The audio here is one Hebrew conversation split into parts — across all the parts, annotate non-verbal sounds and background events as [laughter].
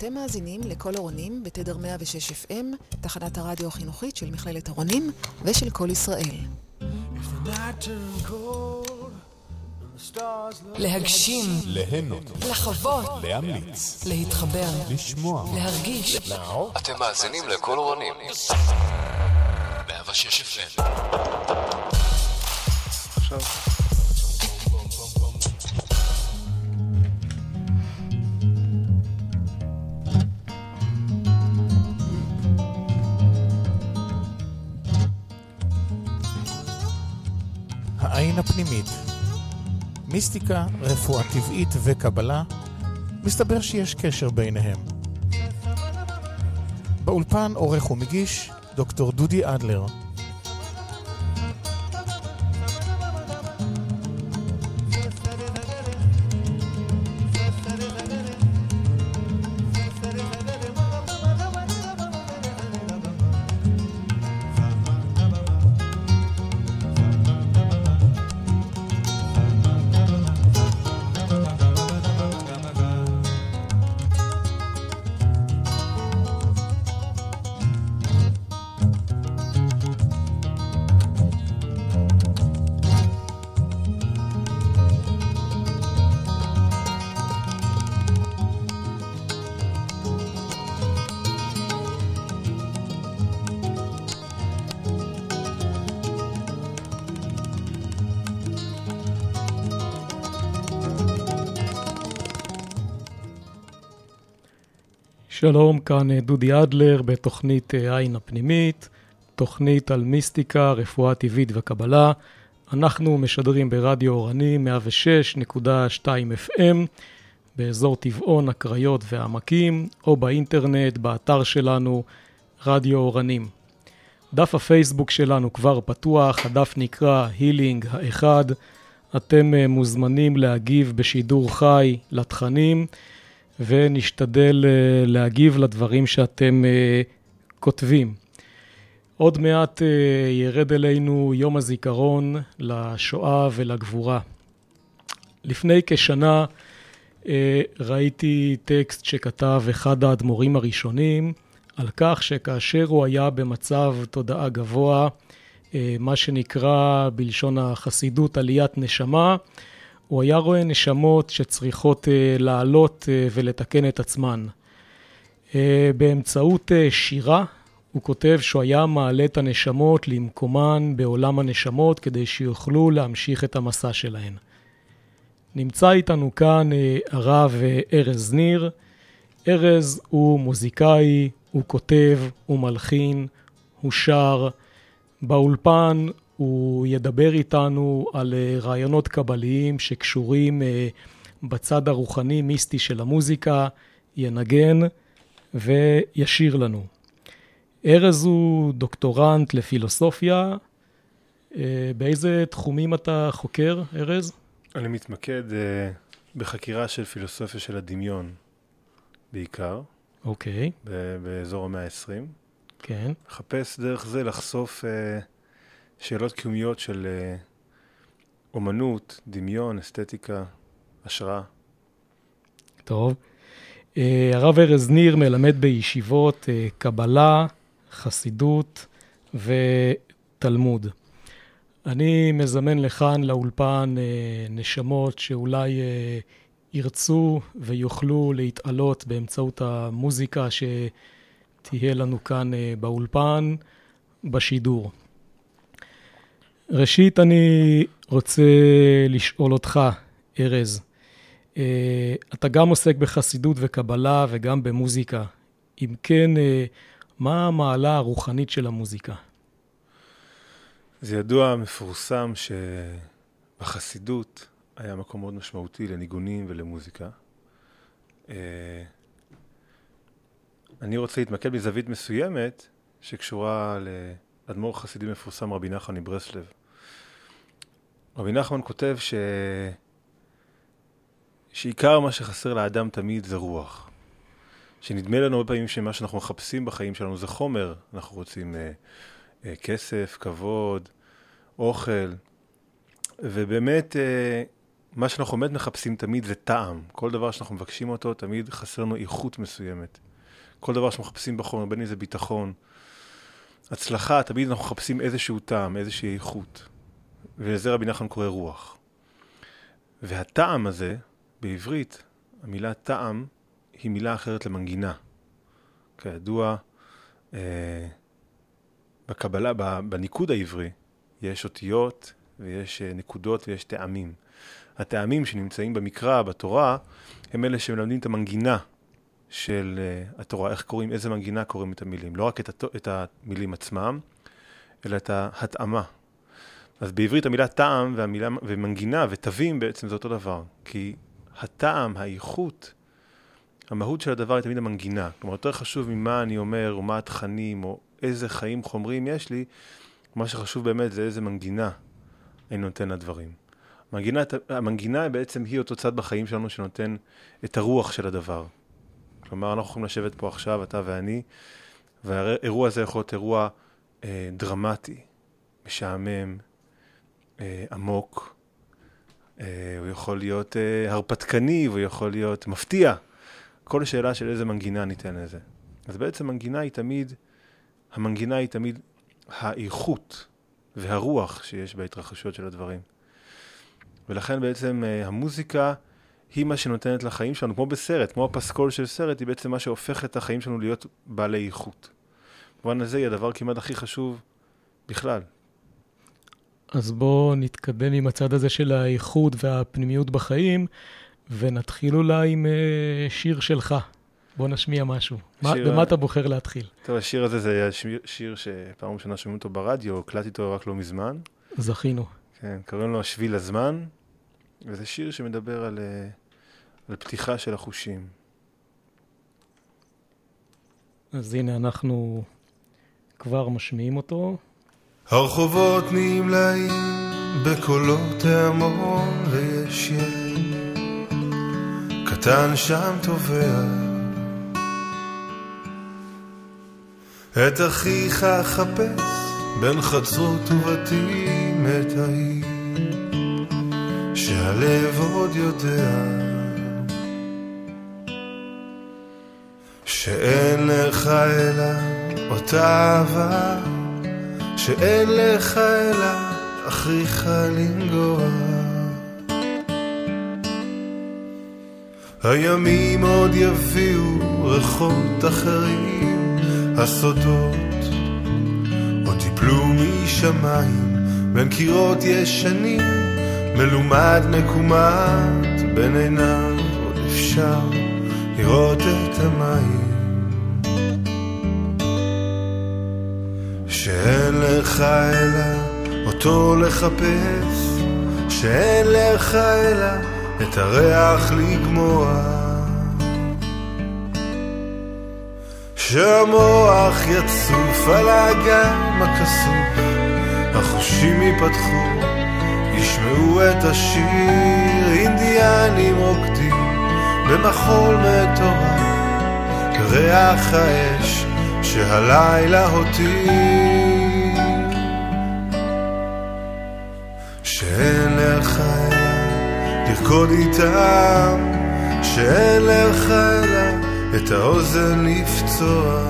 אתם מאזינים לכל אורונים בתדר 106 FM, תחנת הרדיו החינוכית של מכללת אורונים ושל כל ישראל. להגשים, ליהנות, לחוות, להמליץ, להתחבר, לשמוע. להרגיש. אתם מאזינים לכל אורנים. 106 FM. העין מיסטיקה, רפואה טבעית וקבלה, מסתבר שיש קשר ביניהם. באולפן עורך ומגיש דוקטור דודי אדלר. שלום, כאן אה, דודי אדלר בתוכנית אה, עין הפנימית, תוכנית על מיסטיקה, רפואה טבעית וקבלה. אנחנו משדרים ברדיו אורני 106.2 FM באזור טבעון, הקריות והעמקים, או באינטרנט, באתר שלנו, רדיו אורנים. דף הפייסבוק שלנו כבר פתוח, הדף נקרא הילינג האחד. אתם אה, מוזמנים להגיב בשידור חי לתכנים. ונשתדל אה, להגיב לדברים שאתם אה, כותבים. עוד מעט אה, ירד אלינו יום הזיכרון לשואה ולגבורה. לפני כשנה ראיתי טקסט שכתב אחד האדמו"רים הראשונים על כך שכאשר הוא היה במצב תודעה גבוה, מה שנקרא בלשון החסידות עליית נשמה, הוא היה רואה נשמות שצריכות uh, לעלות uh, ולתקן את עצמן. Uh, באמצעות שירה, הוא כותב שהוא היה מעלה את הנשמות למקומן בעולם הנשמות כדי שיוכלו להמשיך את המסע שלהן. נמצא איתנו כאן הרב ארז ניר. ארז הוא מוזיקאי, הוא כותב, הוא מלחין, הוא שר. באולפן הוא ידבר איתנו על אה, רעיונות קבליים שקשורים אה, בצד הרוחני-מיסטי של המוזיקה, ינגן וישיר לנו. ארז הוא דוקטורנט לפילוסופיה. אה, באיזה תחומים אתה חוקר, ארז? אני מתמקד בחקירה של פילוסופיה של הדמיון בעיקר. אוקיי. באזור המאה ה-20. כן. מחפש דרך זה לחשוף... שאלות קיומיות של אה, אומנות, דמיון, אסתטיקה, השראה. טוב. אה, הרב ארז ניר מלמד בישיבות אה, קבלה, חסידות ותלמוד. אני מזמן לכאן לאולפן נשמות שאולי ירצו ויוכלו להתעלות באמצעות המוזיקה שתהיה לנו כאן באולפן, בשידור. ראשית, אני רוצה לשאול אותך, ארז, אה, אתה גם עוסק בחסידות וקבלה וגם במוזיקה. אם כן, אה, מה המעלה הרוחנית של המוזיקה? זה ידוע, מפורסם, שבחסידות היה מקום מאוד משמעותי לניגונים ולמוזיקה. אה, אני רוצה להתמקד בזווית מסוימת שקשורה לאדמו"ר חסידי מפורסם, רבי נחמן מברסלב. רבי נחמן כותב ש... שעיקר מה שחסר לאדם תמיד זה רוח. שנדמה לנו הרבה פעמים שמה שאנחנו מחפשים בחיים שלנו זה חומר. אנחנו רוצים אה, אה, כסף, כבוד, אוכל, ובאמת אה, מה שאנחנו באמת מחפשים תמיד זה טעם. כל דבר שאנחנו מבקשים אותו, תמיד חסר לנו איכות מסוימת. כל דבר שאנחנו מחפשים בחומר, בין אם זה ביטחון, הצלחה, תמיד אנחנו מחפשים איזשהו טעם, איזושהי איכות. ולזה רבי נחמן קורא רוח. והטעם הזה, בעברית, המילה טעם היא מילה אחרת למנגינה. כידוע, אה, בקבלה, בניקוד העברי, יש אותיות ויש אה, נקודות ויש טעמים. הטעמים שנמצאים במקרא, בתורה, הם אלה שמלמדים את המנגינה של uh, התורה, איך קוראים, איזה מנגינה קוראים את המילים. לא רק את, הת... את המילים עצמם, אלא את ההתאמה. אז בעברית המילה טעם והמילה, ומנגינה ותווים בעצם זה אותו דבר. כי הטעם, האיכות, המהות של הדבר היא תמיד המנגינה. כלומר, יותר חשוב ממה אני אומר, או מה התכנים, או איזה חיים חומריים יש לי, מה שחשוב באמת זה איזה מנגינה אני נותן לדברים. המנגינה, המנגינה בעצם היא אותו צד בחיים שלנו שנותן את הרוח של הדבר. כלומר, אנחנו יכולים לשבת פה עכשיו, אתה ואני, והאירוע הזה יכול להיות אירוע אה, דרמטי, משעמם, אה, עמוק, אה, הוא יכול להיות אה, הרפתקני, והוא יכול להיות מפתיע. כל שאלה של איזה מנגינה ניתן לזה. אז בעצם מנגינה היא תמיד, המנגינה היא תמיד האיכות והרוח שיש בהתרחשויות של הדברים. ולכן בעצם אה, המוזיקה היא מה שנותנת לחיים שלנו, כמו בסרט, כמו הפסקול של סרט, היא בעצם מה שהופך את החיים שלנו להיות בעלי איכות. במובן הזה היא הדבר כמעט הכי חשוב בכלל. אז בואו נתקדם עם הצד הזה של האיכות והפנימיות בחיים, ונתחיל אולי עם אה, שיר שלך. בוא נשמיע משהו. שיר... במה אתה בוחר להתחיל? טוב, השיר הזה זה שיר, שיר שפעם ראשונה שומעים אותו ברדיו, הקלטתי אותו רק לא מזמן. זכינו. כן, קוראים לו שביל הזמן, וזה שיר שמדבר על, אה, על פתיחה של החושים. אז הנה, אנחנו כבר משמיעים אותו. הרחובות נמלאים בקולות ההמון ויש ילד קטן שם טובע. את אחיך חפש בין חצרות ובתים את העיר שהלב עוד יודע. שאין לך אלא אותה אהבה שאין לך אלא אחיך לנגוע. הימים עוד יביאו ריחות אחרים הסודות עוד תיפלו משמיים בין קירות ישנים מלומד מקומט בין עיניו עוד אפשר לראות את המים לך אלא אותו לחפש שאין לך אלא את הריח לגמוע. שהמוח יצוף על האגם הכסוף החושים ייפתחו ישמעו את השיר אינדיאנים רוקדים במחול מטורף כריח האש שהלילה הותיר לרקוד איתם שאין לך אלא את האוזן לפצוע.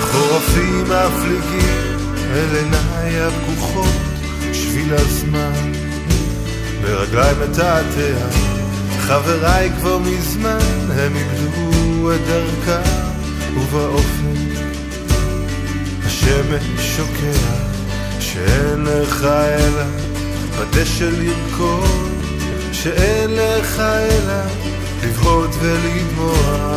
חורפים מפליגים אל עיניי הפקוחות שביל הזמן. ברגליי מתעתע חבריי כבר מזמן הם איבדו את דרכם ובאופן השמש שוקע שאין לך אלא בדשא לרקוד שאין לך אלא לבהות ולדמוע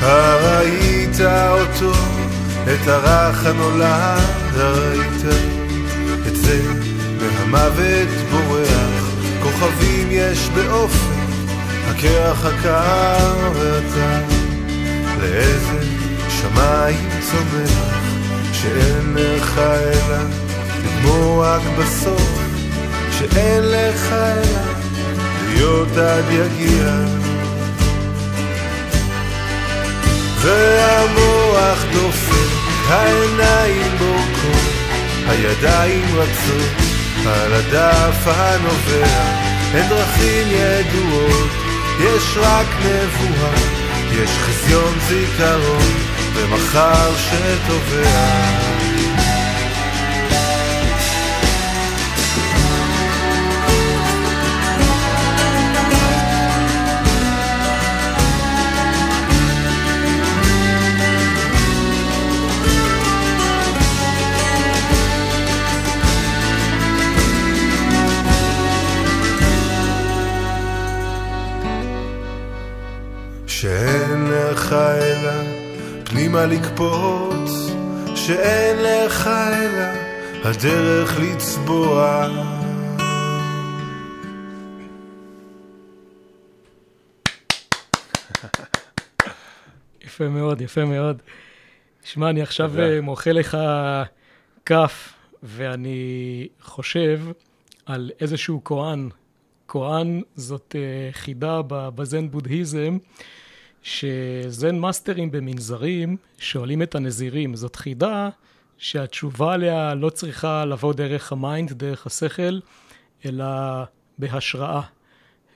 הראית אותו, את הרך הנולד, הראית את זה מהמוות בורח, כוכבים יש באופן, הקרח הקר ואתה, לאיזה שמיים צומח, שאין לך אלא לגמור רק בסוף, שאין לך אלא להיות עד יגיע. והמוח דופק, העיניים בורקות, הידיים רצות על הדף הנובע, אין דרכים ידועות, יש רק נבואה, יש חזיון זיכרון, ומחר שטובע. שאין לך אלא פנימה לקפוץ, שאין לך אלא הדרך לצבוע. יפה מאוד, יפה מאוד. שמע, אני עכשיו. אה, מוחא לך כף, ואני חושב על איזשהו כהן. קואן זאת אה, חידה בזן בודהיזם, שזן מאסטרים במנזרים שואלים את הנזירים. זאת חידה שהתשובה עליה לא צריכה לבוא דרך ה mind, דרך השכל, אלא בהשראה.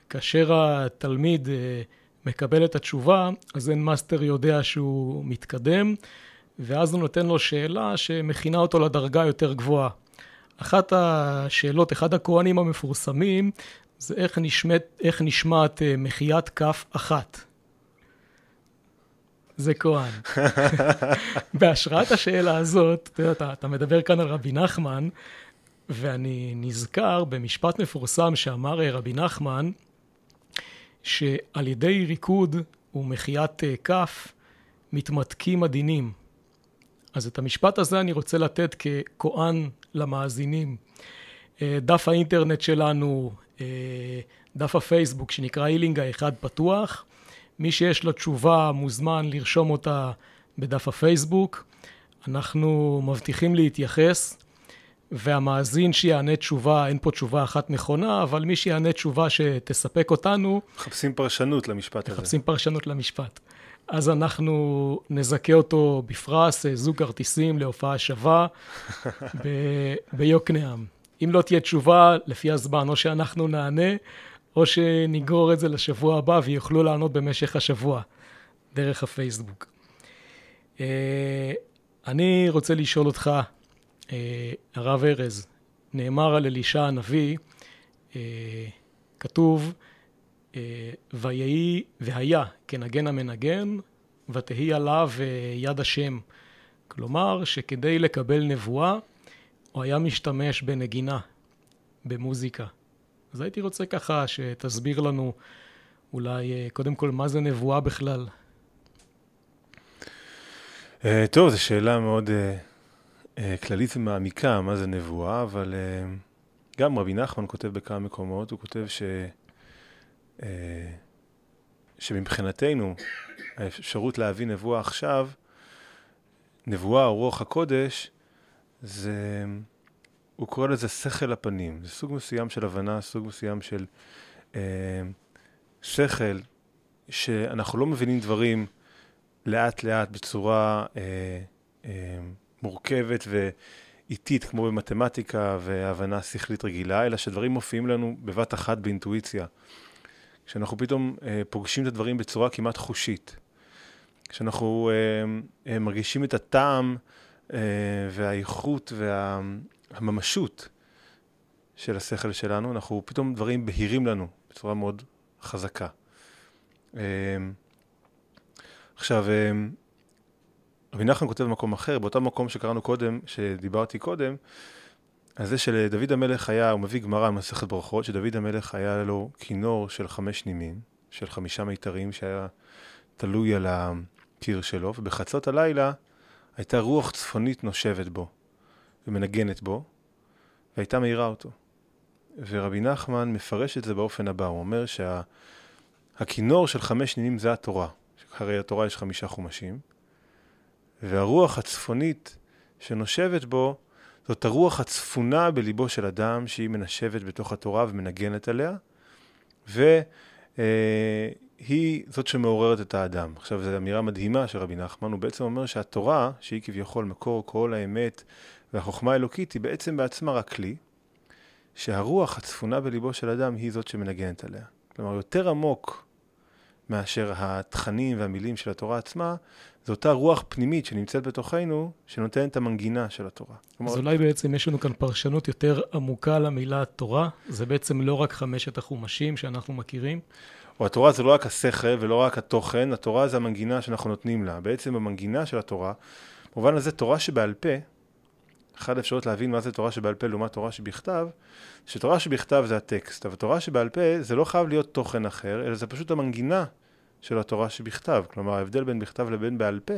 כאשר התלמיד אה, מקבל את התשובה, הזן מאסטר יודע שהוא מתקדם, ואז הוא נותן לו שאלה שמכינה אותו לדרגה יותר גבוהה. אחת השאלות, אחד הכהנים המפורסמים, זה איך, נשמעת, איך נשמעת אה, מחיית כף אחת. זה כהן. [laughs] בהשראת השאלה הזאת, אתה, אתה, אתה מדבר כאן על רבי נחמן, ואני נזכר במשפט מפורסם שאמר אה, רבי נחמן, שעל ידי ריקוד ומחיית אה, כף מתמתקים הדינים. אז את המשפט הזה אני רוצה לתת ככהן למאזינים. אה, דף האינטרנט שלנו, דף הפייסבוק שנקרא הילינג האחד פתוח. מי שיש לו תשובה מוזמן לרשום אותה בדף הפייסבוק. אנחנו מבטיחים להתייחס, והמאזין שיענה תשובה, אין פה תשובה אחת נכונה, אבל מי שיענה תשובה שתספק אותנו, מחפשים פרשנות למשפט הזה. מחפשים פרשנות למשפט. אז אנחנו נזכה אותו בפרס, אה, זוג כרטיסים להופעה שווה [laughs] ב- ביוקנעם. אם לא תהיה תשובה, לפי הזמן, או שאנחנו נענה, או שנגרור את זה לשבוע הבא ויוכלו לענות במשך השבוע, דרך הפייסבוק. אה, אני רוצה לשאול אותך, אה, הרב ארז, נאמר על אלישע הנביא, אה, כתוב, ויהי והיה כנגן המנגן, ותהי עליו יד השם. כלומר, שכדי לקבל נבואה, הוא היה משתמש בנגינה, במוזיקה. אז הייתי רוצה ככה שתסביר לנו אולי אה, קודם כל מה זה נבואה בכלל. אה, טוב, זו שאלה מאוד אה, כללית ומעמיקה, מה זה נבואה, אבל גם רבי נחמן כותב בכמה מקומות, הוא כותב ש... שמבחינתנו, האפשרות להביא נבואה עכשיו, נבואה או רוח הקודש, זה, הוא קורא לזה שכל הפנים. זה סוג מסוים של הבנה, סוג מסוים של אה, שכל, שאנחנו לא מבינים דברים לאט לאט בצורה אה, אה, מורכבת ואיטית, כמו במתמטיקה והבנה שכלית רגילה, אלא שדברים מופיעים לנו בבת אחת באינטואיציה. כשאנחנו פתאום אה, פוגשים את הדברים בצורה כמעט חושית. כשאנחנו אה, אה, מרגישים את הטעם אה, והאיכות והממשות של השכל שלנו, אנחנו פתאום דברים בהירים לנו בצורה מאוד חזקה. אה, עכשיו, אה, רבי נחמן כותב במקום אחר, באותו מקום שקראנו קודם, שדיברתי קודם, על זה שלדוד המלך היה, הוא מביא גמרא במסכת ברכות, שדוד המלך היה לו כינור של חמש נימים, של חמישה מיתרים שהיה תלוי על הקיר שלו, ובחצות הלילה הייתה רוח צפונית נושבת בו ומנגנת בו, והייתה מאירה אותו. ורבי נחמן מפרש את זה באופן הבא, הוא אומר שהכינור של חמש נימים זה התורה, הרי התורה יש חמישה חומשים, והרוח הצפונית שנושבת בו זאת הרוח הצפונה בליבו של אדם שהיא מנשבת בתוך התורה ומנגנת עליה, והיא היא זאת שמעוררת את האדם. עכשיו, זו אמירה מדהימה של רבי נחמן, הוא בעצם אומר שהתורה, שהיא כביכול מקור כל האמת והחוכמה האלוקית, היא בעצם בעצמה רק כלי, שהרוח הצפונה בליבו של אדם היא זאת שמנגנת עליה. כלומר, יותר עמוק מאשר התכנים והמילים של התורה עצמה, זו אותה רוח פנימית שנמצאת בתוכנו, שנותנת את המנגינה של התורה. כלומר, אז אולי בעצם יש לנו כאן פרשנות יותר עמוקה למילה תורה. זה בעצם לא רק חמשת החומשים שאנחנו מכירים. או התורה זה לא רק השכל ולא רק התוכן, התורה זה המנגינה שאנחנו נותנים לה. בעצם המנגינה של התורה, במובן הזה תורה שבעל פה, אחת האפשרויות להבין מה זה תורה שבעל פה לעומת תורה שבכתב, שתורה שבכתב זה הטקסט, אבל תורה שבעל פה זה לא חייב להיות תוכן אחר, אלא זה פשוט המנגינה של התורה שבכתב. כלומר, ההבדל בין בכתב לבין בעל פה,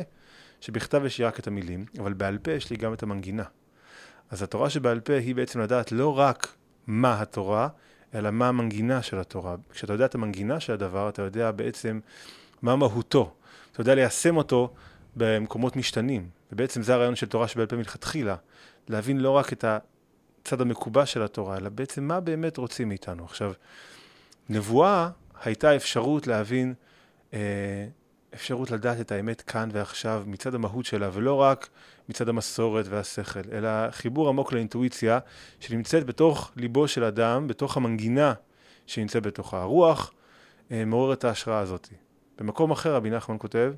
שבכתב יש לי רק את המילים, אבל בעל פה יש לי גם את המנגינה. אז התורה שבעל פה היא בעצם לדעת לא רק מה התורה, אלא מה המנגינה של התורה. כשאתה יודע את המנגינה של הדבר, אתה יודע בעצם מה מהותו. אתה יודע ליישם אותו במקומות משתנים. ובעצם זה הרעיון של תורה שבעל פה מלכתחילה. להבין לא רק את הצד המקובע של התורה, אלא בעצם מה באמת רוצים מאיתנו. עכשיו, נבואה הייתה אפשרות להבין, אה, אפשרות לדעת את האמת כאן ועכשיו מצד המהות שלה, ולא רק מצד המסורת והשכל, אלא חיבור עמוק לאינטואיציה שנמצאת בתוך ליבו של אדם, בתוך המנגינה שנמצאת בתוכה. הרוח אה, מעוררת ההשראה הזאת. במקום אחר רבי נחמן כותב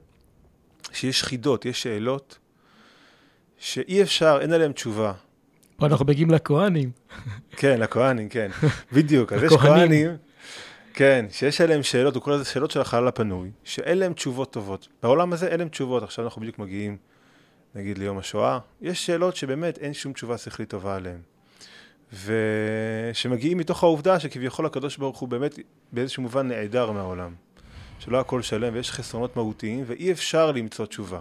שיש חידות, יש שאלות שאי אפשר, אין עליהן תשובה. פה אנחנו מגיעים לכהנים. כן, לכהנים, כן. [laughs] בדיוק. אז יש. כהנים, כן, שיש עליהם שאלות, הוא קורא לזה שאלות של החלל הפנוי, שאין להם תשובות טובות. בעולם הזה אין להם תשובות. עכשיו אנחנו בדיוק מגיעים, נגיד, ליום השואה. יש שאלות שבאמת אין שום תשובה שכלית טובה עליהן. ושמגיעים מתוך העובדה שכביכול הקדוש ברוך הוא באמת באיזשהו מובן נעדר מהעולם. שלא הכל שלם ויש חסרונות מהותיים ואי אפשר למצוא תשובה.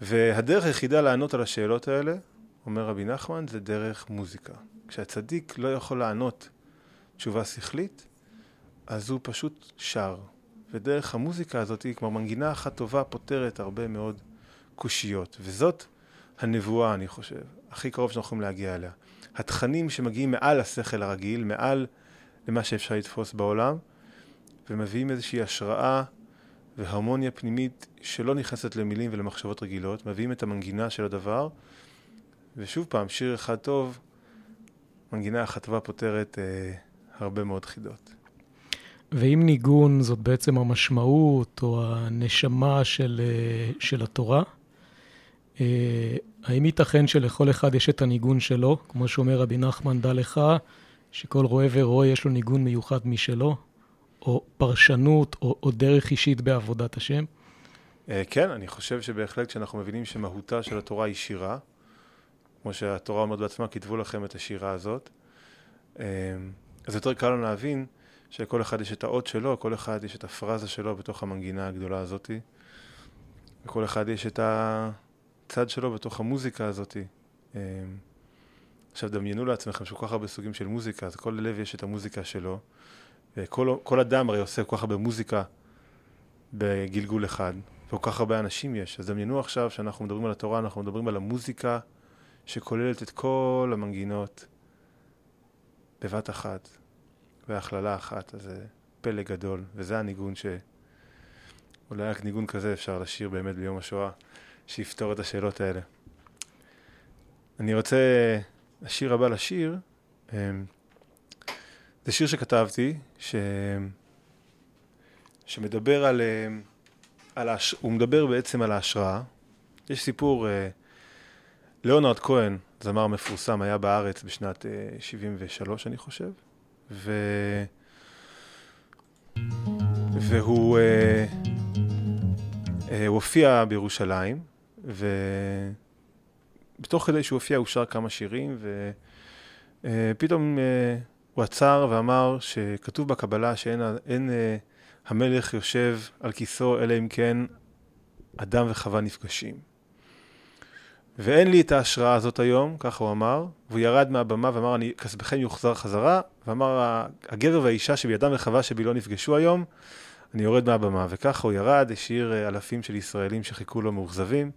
והדרך היחידה לענות על השאלות האלה, אומר רבי נחמן, זה דרך מוזיקה. כשהצדיק לא יכול לענות תשובה שכלית, אז הוא פשוט שר. ודרך המוזיקה הזאת, כמו מנגינה אחת טובה, פותרת הרבה מאוד קושיות. וזאת הנבואה, אני חושב, הכי קרוב שאנחנו יכולים להגיע אליה. התכנים שמגיעים מעל השכל הרגיל, מעל למה שאפשר לתפוס בעולם, ומביאים איזושהי השראה והרמוניה פנימית שלא נכנסת למילים ולמחשבות רגילות, מביאים את המנגינה של הדבר, ושוב פעם, שיר אחד טוב, מנגינה אחת טובה פותרת אה, הרבה מאוד חידות. ואם ניגון זאת בעצם המשמעות או הנשמה של, אה, של התורה, אה, האם ייתכן שלכל אחד יש את הניגון שלו? כמו שאומר רבי נחמן, דע לך שכל רואה ורואה יש לו ניגון מיוחד משלו, או פרשנות או, או דרך אישית בעבודת השם? אה, כן, אני חושב שבהחלט כשאנחנו מבינים שמהותה של התורה היא שירה, כמו שהתורה אומרת בעצמה, כתבו לכם את השירה הזאת, אה, אז יותר קל לנו להבין שלכל אחד יש את האות שלו, כל אחד יש את הפרזה שלו בתוך המנגינה הגדולה הזאת, וכל אחד יש את הצד שלו בתוך המוזיקה הזאת. אה, עכשיו דמיינו לעצמכם שכל כך הרבה סוגים של מוזיקה, אז כל לב יש את המוזיקה שלו, וכל כל אדם הרי עושה כל כך הרבה מוזיקה בגלגול אחד, וכל כך הרבה אנשים יש. אז דמיינו עכשיו שאנחנו מדברים על התורה, אנחנו מדברים על המוזיקה שכוללת את כל המנגינות בבת אחת, בהכללה אחת, אז זה פלא גדול, וזה הניגון ש... אולי רק ניגון כזה אפשר לשיר באמת ביום השואה, שיפתור את השאלות האלה. אני רוצה, השיר הבא לשיר, אמ, זה שיר שכתבתי, ש... שמדבר על, אמ, על הש... הוא מדבר בעצם על ההשראה. יש סיפור, אה, ליאונרד כהן, זמר מפורסם, היה בארץ בשנת 73, אני חושב, ו... והוא אה, אה, הוא הופיע בירושלים, ובתוך כדי שהוא הופיע הוא שר כמה שירים, ופתאום הוא עצר ואמר שכתוב בקבלה שאין אין, המלך יושב על כיסאו, אלא אם כן אדם וחווה נפגשים. ואין לי את ההשראה הזאת היום, ככה הוא אמר, והוא ירד מהבמה ואמר, אני, כספכם יוחזר חזרה, ואמר, הגבר והאישה שבידם וחווה שבי לא נפגשו היום, אני יורד מהבמה. וככה הוא ירד, השאיר אלפים של ישראלים שחיכו לו מאוכזבים,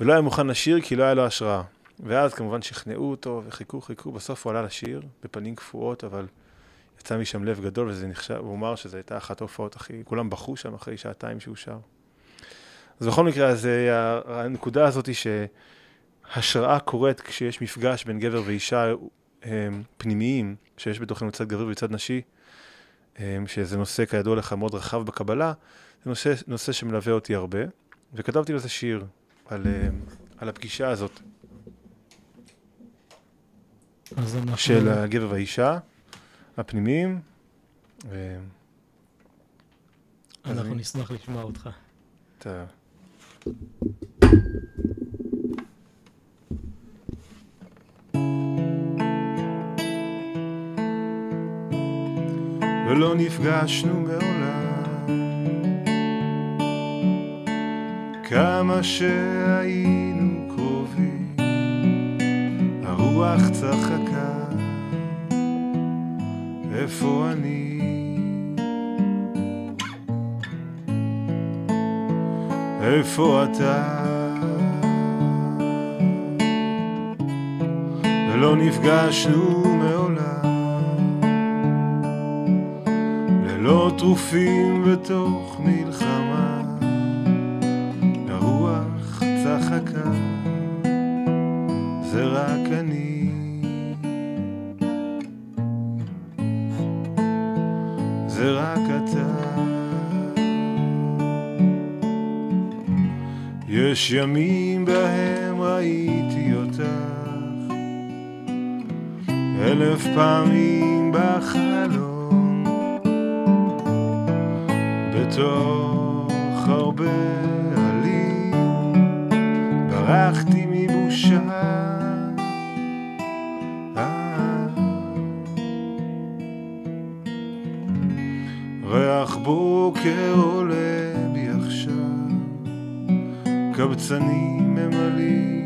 ולא היה מוכן לשיר כי לא היה לו השראה. ואז כמובן שכנעו אותו, וחיכו, חיכו, בסוף הוא עלה לשיר, בפנים קפואות, אבל יצא משם לב גדול, וזה נחשב, הוא אמר שזו הייתה אחת ההופעות הכי, כולם בכו שם אחרי שעתיים שהוא שר. אז בכל מקרה, אז אה, הנקודה הזאת היא שהשראה קורית כשיש מפגש בין גבר ואישה אה, פנימיים, שיש בתוכנו צד גברי וצד נשי, אה, שזה נושא כידוע לך מאוד רחב בקבלה, זה נושא, נושא שמלווה אותי הרבה, וכתבתי לזה שיר על, על הפגישה הזאת אנחנו... של הגבר והאישה, הפנימיים. ו... אנחנו אני- נשמח לשמוע אותך. ולא נפגשנו מעולם כמה שהיינו הרוח צחקה. איפה אני? איפה אתה? ולא נפגשנו מעולם. ללא טרופים בתוך מלחמה. הרוח צחקה זה רק אני. זה רק אתה. יש ימים בהם ראיתי אותך. אלף פעמים בחלום. בתוך הרבה עלים. ברחתי בוקר עולה בי עכשיו. קבצנים ממלאים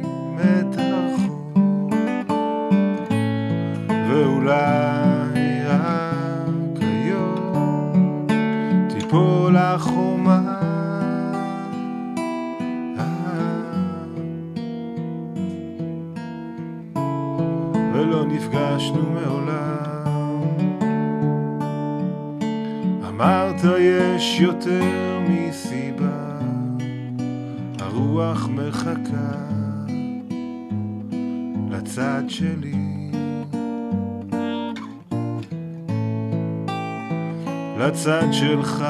לצד שלך.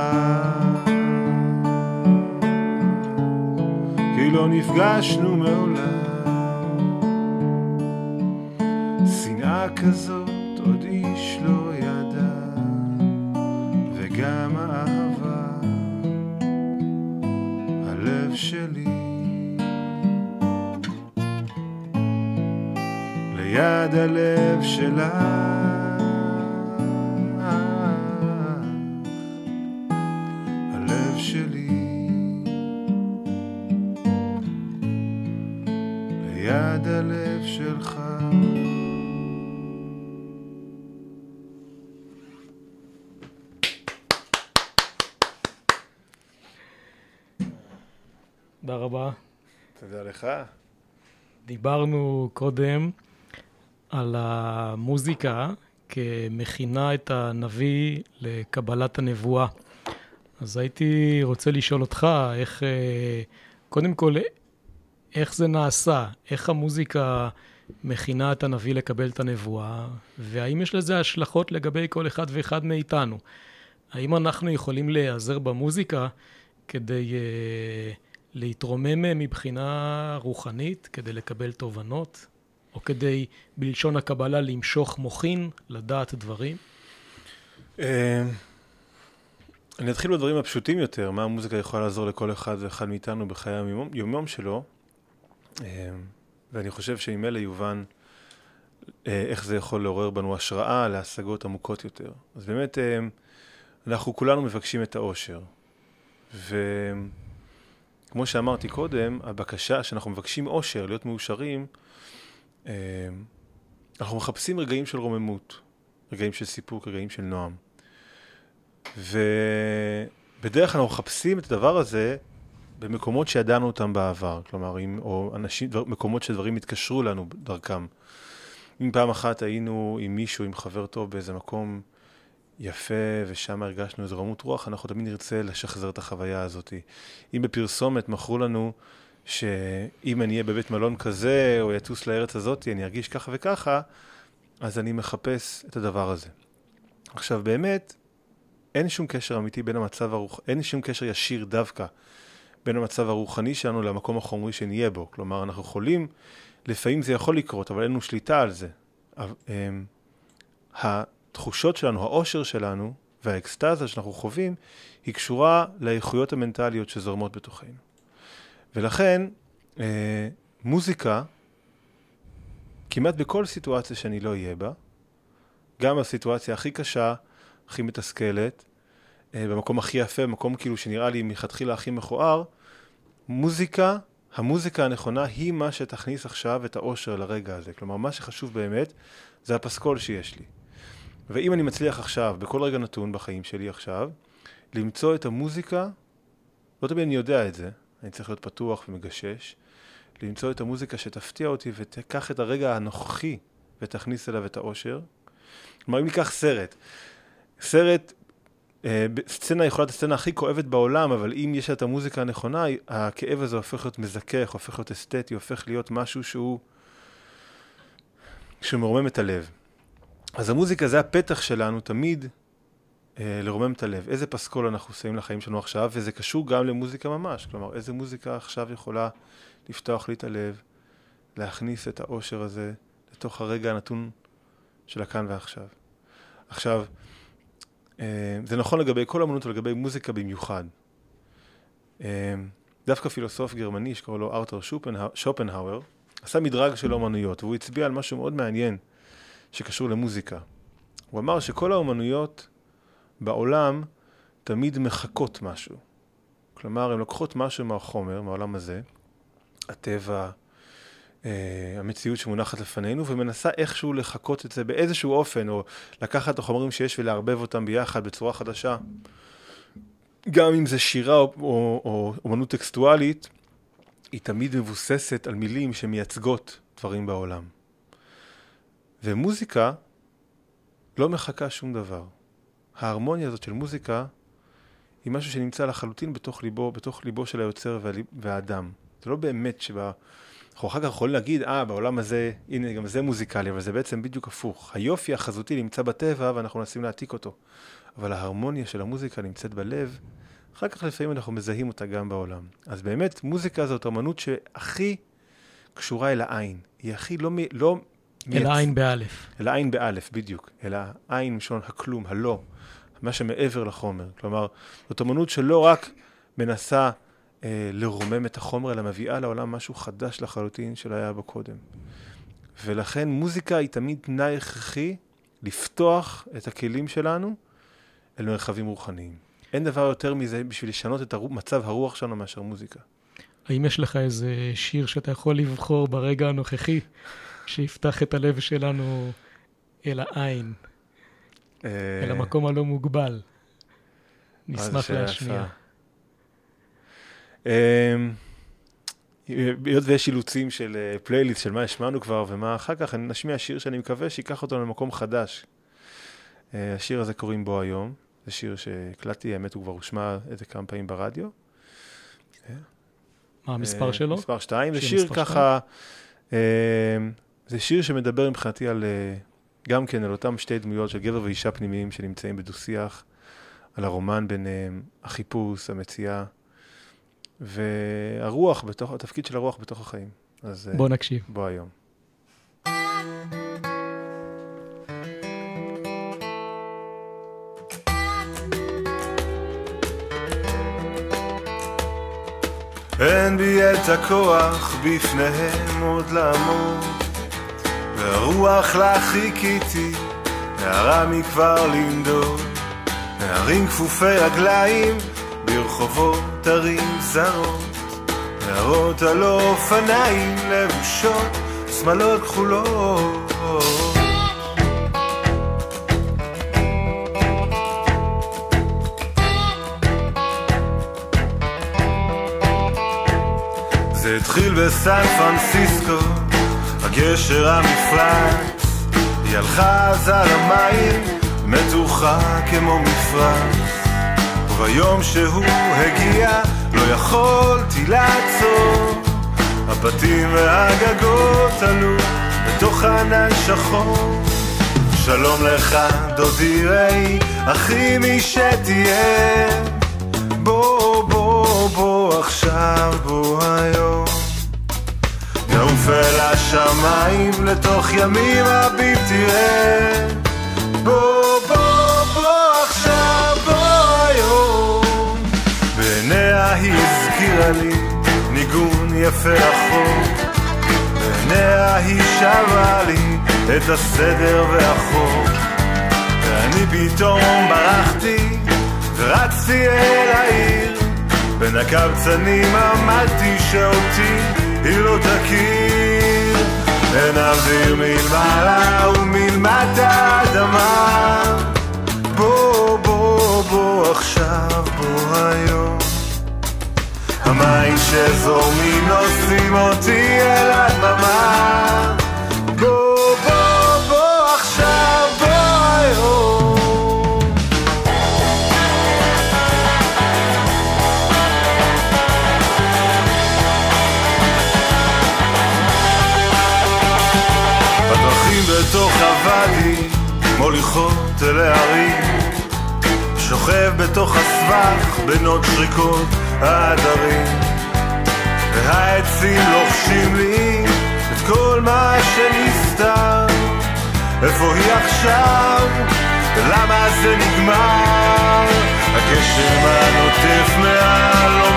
כי לא נפגשנו מעולם. שנאה כזאת עוד איש לא ידע וגם האהבה הלב שלי. ליד הלב שלה תודה לך. דיברנו קודם על המוזיקה כמכינה את הנביא לקבלת הנבואה. אז הייתי רוצה לשאול אותך, איך, אה, קודם כל, איך זה נעשה? איך המוזיקה מכינה את הנביא לקבל את הנבואה? והאם יש לזה השלכות לגבי כל אחד ואחד מאיתנו? האם אנחנו יכולים להיעזר במוזיקה כדי uh, להתרומם מבחינה רוחנית, כדי לקבל תובנות, או כדי, בלשון הקבלה, למשוך מוחין, לדעת דברים? אה, אני אתחיל בדברים הפשוטים יותר, מה המוזיקה יכולה לעזור לכל אחד ואחד מאיתנו בחיי היום-יום שלו, אה, ואני חושב שעם אלה יובן אה, איך זה יכול לעורר בנו השראה להשגות עמוקות יותר. אז באמת, אנחנו כולנו מבקשים את האושר, וכמו שאמרתי קודם, הבקשה שאנחנו מבקשים אושר, להיות מאושרים, אה, אנחנו מחפשים רגעים של רוממות, רגעים של סיפוק, רגעים של נועם. ובדרך כלל אנחנו מחפשים את הדבר הזה במקומות שידענו אותם בעבר, כלומר, אם, או אנשים, דבר, מקומות שדברים התקשרו לנו דרכם. אם פעם אחת היינו עם מישהו, עם חבר טוב באיזה מקום יפה, ושם הרגשנו איזו רמות רוח, אנחנו תמיד נרצה לשחזר את החוויה הזאת. אם בפרסומת מכרו לנו שאם אני אהיה בבית מלון כזה, או יטוס לארץ הזאת, אני ארגיש ככה וככה, אז אני מחפש את הדבר הזה. עכשיו, באמת, אין שום קשר אמיתי בין המצב הרוח... אין שום קשר ישיר דווקא בין המצב הרוחני שלנו למקום החומרי שנהיה בו. כלומר, אנחנו יכולים, לפעמים זה יכול לקרות, אבל אין לנו שליטה על זה. התחושות שלנו, העושר שלנו והאקסטזה שאנחנו חווים, היא קשורה לאיכויות המנטליות שזורמות בתוכנו. ולכן, אה, מוזיקה, כמעט בכל סיטואציה שאני לא אהיה בה, גם בסיטואציה הכי קשה, הכי מתסכלת, אה, במקום הכי יפה, במקום כאילו שנראה לי מלכתחילה הכי מכוער, מוזיקה, המוזיקה הנכונה היא מה שתכניס עכשיו את האושר לרגע הזה. כלומר, מה שחשוב באמת זה הפסקול שיש לי. ואם אני מצליח עכשיו, בכל רגע נתון בחיים שלי עכשיו, למצוא את המוזיקה, לא תמיד אני יודע את זה, אני צריך להיות פתוח ומגשש, למצוא את המוזיקה שתפתיע אותי ותיקח את הרגע הנוכחי ותכניס אליו את האושר. כלומר, אם ניקח סרט, סרט, אה, סצנה יכולה להיות הסצנה הכי כואבת בעולם, אבל אם יש את המוזיקה הנכונה, הכאב הזה הופך להיות מזכך, הופך להיות אסתטי, הופך להיות משהו שהוא, שמרומם את הלב. אז המוזיקה זה הפתח שלנו תמיד אה, לרומם את הלב. איזה פסקול אנחנו שמים לחיים שלנו עכשיו, וזה קשור גם למוזיקה ממש. כלומר, איזה מוזיקה עכשיו יכולה לפתוח לי את הלב, להכניס את האושר הזה לתוך הרגע הנתון של הכאן ועכשיו. עכשיו, אה, זה נכון לגבי כל אמנות ולגבי מוזיקה במיוחד. אה, דווקא פילוסוף גרמני שקורא לו ארתר שופנהאואר, עשה מדרג של אומנויות, והוא הצביע על משהו מאוד מעניין שקשור למוזיקה. הוא אמר שכל האומנויות בעולם תמיד מחקות משהו. כלומר, הן לוקחות משהו מהחומר, מהעולם הזה, הטבע, אה, המציאות שמונחת לפנינו, ומנסה איכשהו לחקות את זה באיזשהו אופן, או לקחת את החומרים שיש ולערבב אותם ביחד בצורה חדשה. גם אם זה שירה או, או, או אומנות טקסטואלית, היא תמיד מבוססת על מילים שמייצגות דברים בעולם. ומוזיקה לא מחכה שום דבר. ההרמוניה הזאת של מוזיקה היא משהו שנמצא לחלוטין בתוך ליבו, בתוך ליבו של היוצר והאדם. זה לא באמת שבה... אנחנו אחר כך יכולים להגיד, אה, בעולם הזה, הנה, גם זה מוזיקלי, אבל זה בעצם בדיוק הפוך. היופי החזותי נמצא בטבע ואנחנו מנסים להעתיק אותו. אבל ההרמוניה של המוזיקה נמצאת בלב, אחר כך לפעמים אנחנו מזהים אותה גם בעולם. אז באמת, מוזיקה זאת אמנות שהכי קשורה אל העין. היא הכי לא... לא אל העין באלף. אל העין באלף, בדיוק. אל העין משון הכלום, הלא. מה שמעבר לחומר. כלומר, זאת אמנות שלא רק מנסה אה, לרומם את החומר, אלא מביאה לעולם משהו חדש לחלוטין שלא היה בו קודם. ולכן מוזיקה היא תמיד תנאי הכרחי לפתוח את הכלים שלנו אל מרחבים רוחניים. אין דבר יותר מזה בשביל לשנות את הרו... מצב הרוח שלנו מאשר מוזיקה. האם יש לך איזה שיר שאתה יכול לבחור ברגע הנוכחי, שיפתח את הלב שלנו אל העין? אה, אל המקום הלא מוגבל. נשמח להשמיע. אמ, היות ויש אילוצים של אה, פלייליסט של מה השמענו כבר ומה אחר כך, אני נשמיע שיר שאני מקווה שייקח אותנו למקום חדש. אה, השיר הזה קוראים בו היום, זה שיר שהקלטתי, האמת הוא כבר הושמע איזה כמה פעמים ברדיו. מה המספר שלו? מספר 2, זה שיר ככה, זה שיר שמדבר מבחינתי על גם כן על אותם שתי דמויות של גבר ואישה פנימיים שנמצאים בדו-שיח, על הרומן ביניהם, החיפוש, המציאה, והרוח בתוך, התפקיד של הרוח בתוך החיים. אז בוא נקשיב. בוא היום. אין בי את הכוח בפניהם עוד לעמוד והרוח לך חיכיתי, נערה מכבר לנדוד. נערים כפופי רגליים, ברחובות ערים זרות. נערות על אופניים לבושות, שמאלות כחולות. זה התחיל בסן פרנסיסקו הגשר המפרץ, היא הלכה אז על המים, מתוחה כמו מפרש וביום שהוא הגיע לא יכולתי לעצור. הבתים והגגות עלו בתוך ענן שחור. שלום לך דודי ראי, אחי מי שתהיה. בוא בוא בוא עכשיו בוא היום אל השמיים לתוך ימים רבים תראה בוא בוא בוא עכשיו בוא היום. בעיניה היא הזכירה לי ניגון יפה החור בעיניה היא שרה לי את הסדר והחור ואני פתאום ברחתי ורצתי אל העיר. בין הקבצנים עמדתי שאותי היא לא תכיר. אין אוויר מלמעלה ומלמטה אדמה. בוא בוא בוא עכשיו בוא היום. המים שזורמים נושאים אותי אל הדממה הוואדי מוליכות אל הערים שוכב בתוך הסבך בין עוד שריקות העדרים והעצים לוחשים לי את כל מה שנסתר איפה היא עכשיו? ולמה זה נגמר? הגשם הנוטף מעל לא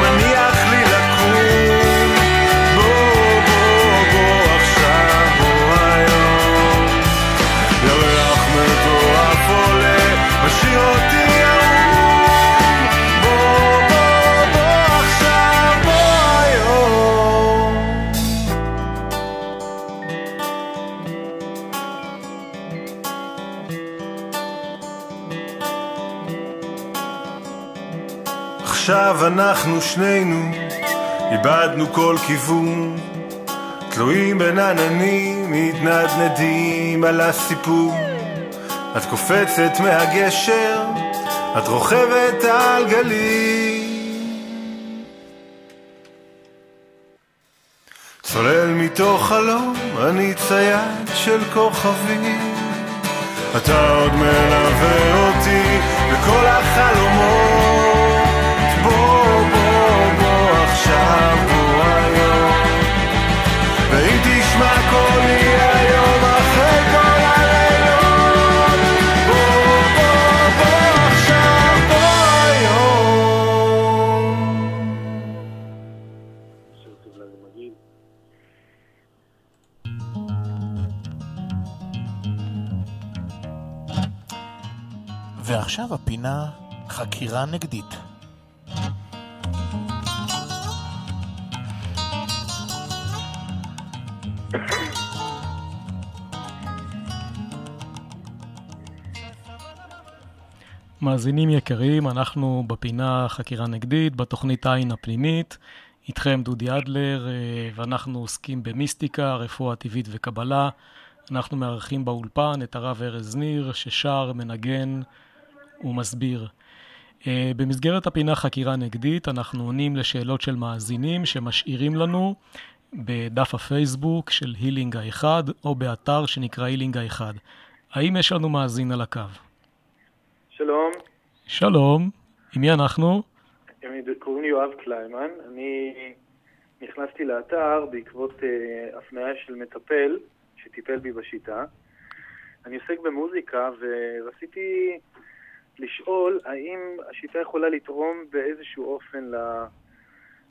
אנחנו שנינו איבדנו כל כיוון. תלויים בין עננים מתנדנדים על הסיפור. את קופצת מהגשר את רוכבת על גלים צולל מתוך חלום אני צייד של כוכבים. אתה עוד מלווה אותי בכל החלומות בוא היום. ואם תשמע קולי היום אחרי כל הלילות בוא בוא בוא עכשיו בוא היום. ועכשיו הפינה חקירה נגדית. מאזינים יקרים, אנחנו בפינה חקירה נגדית, בתוכנית העין הפנימית. איתכם דודי אדלר, אה, ואנחנו עוסקים במיסטיקה, רפואה טבעית וקבלה. אנחנו מארחים באולפן את הרב ארז ניר, ששר, מנגן ומסביר. אה, במסגרת הפינה חקירה נגדית, אנחנו עונים לשאלות של מאזינים שמשאירים לנו בדף הפייסבוק של הילינג האחד, או באתר שנקרא הילינג האחד. האם יש לנו מאזין על הקו? שלום, שלום, עם מי אנחנו? קוראים לי יואב קליימן. אני נכנסתי לאתר בעקבות uh, הפניה של מטפל שטיפל בי בשיטה. אני עוסק במוזיקה ורציתי לשאול האם השיטה יכולה לתרום באיזשהו אופן ל...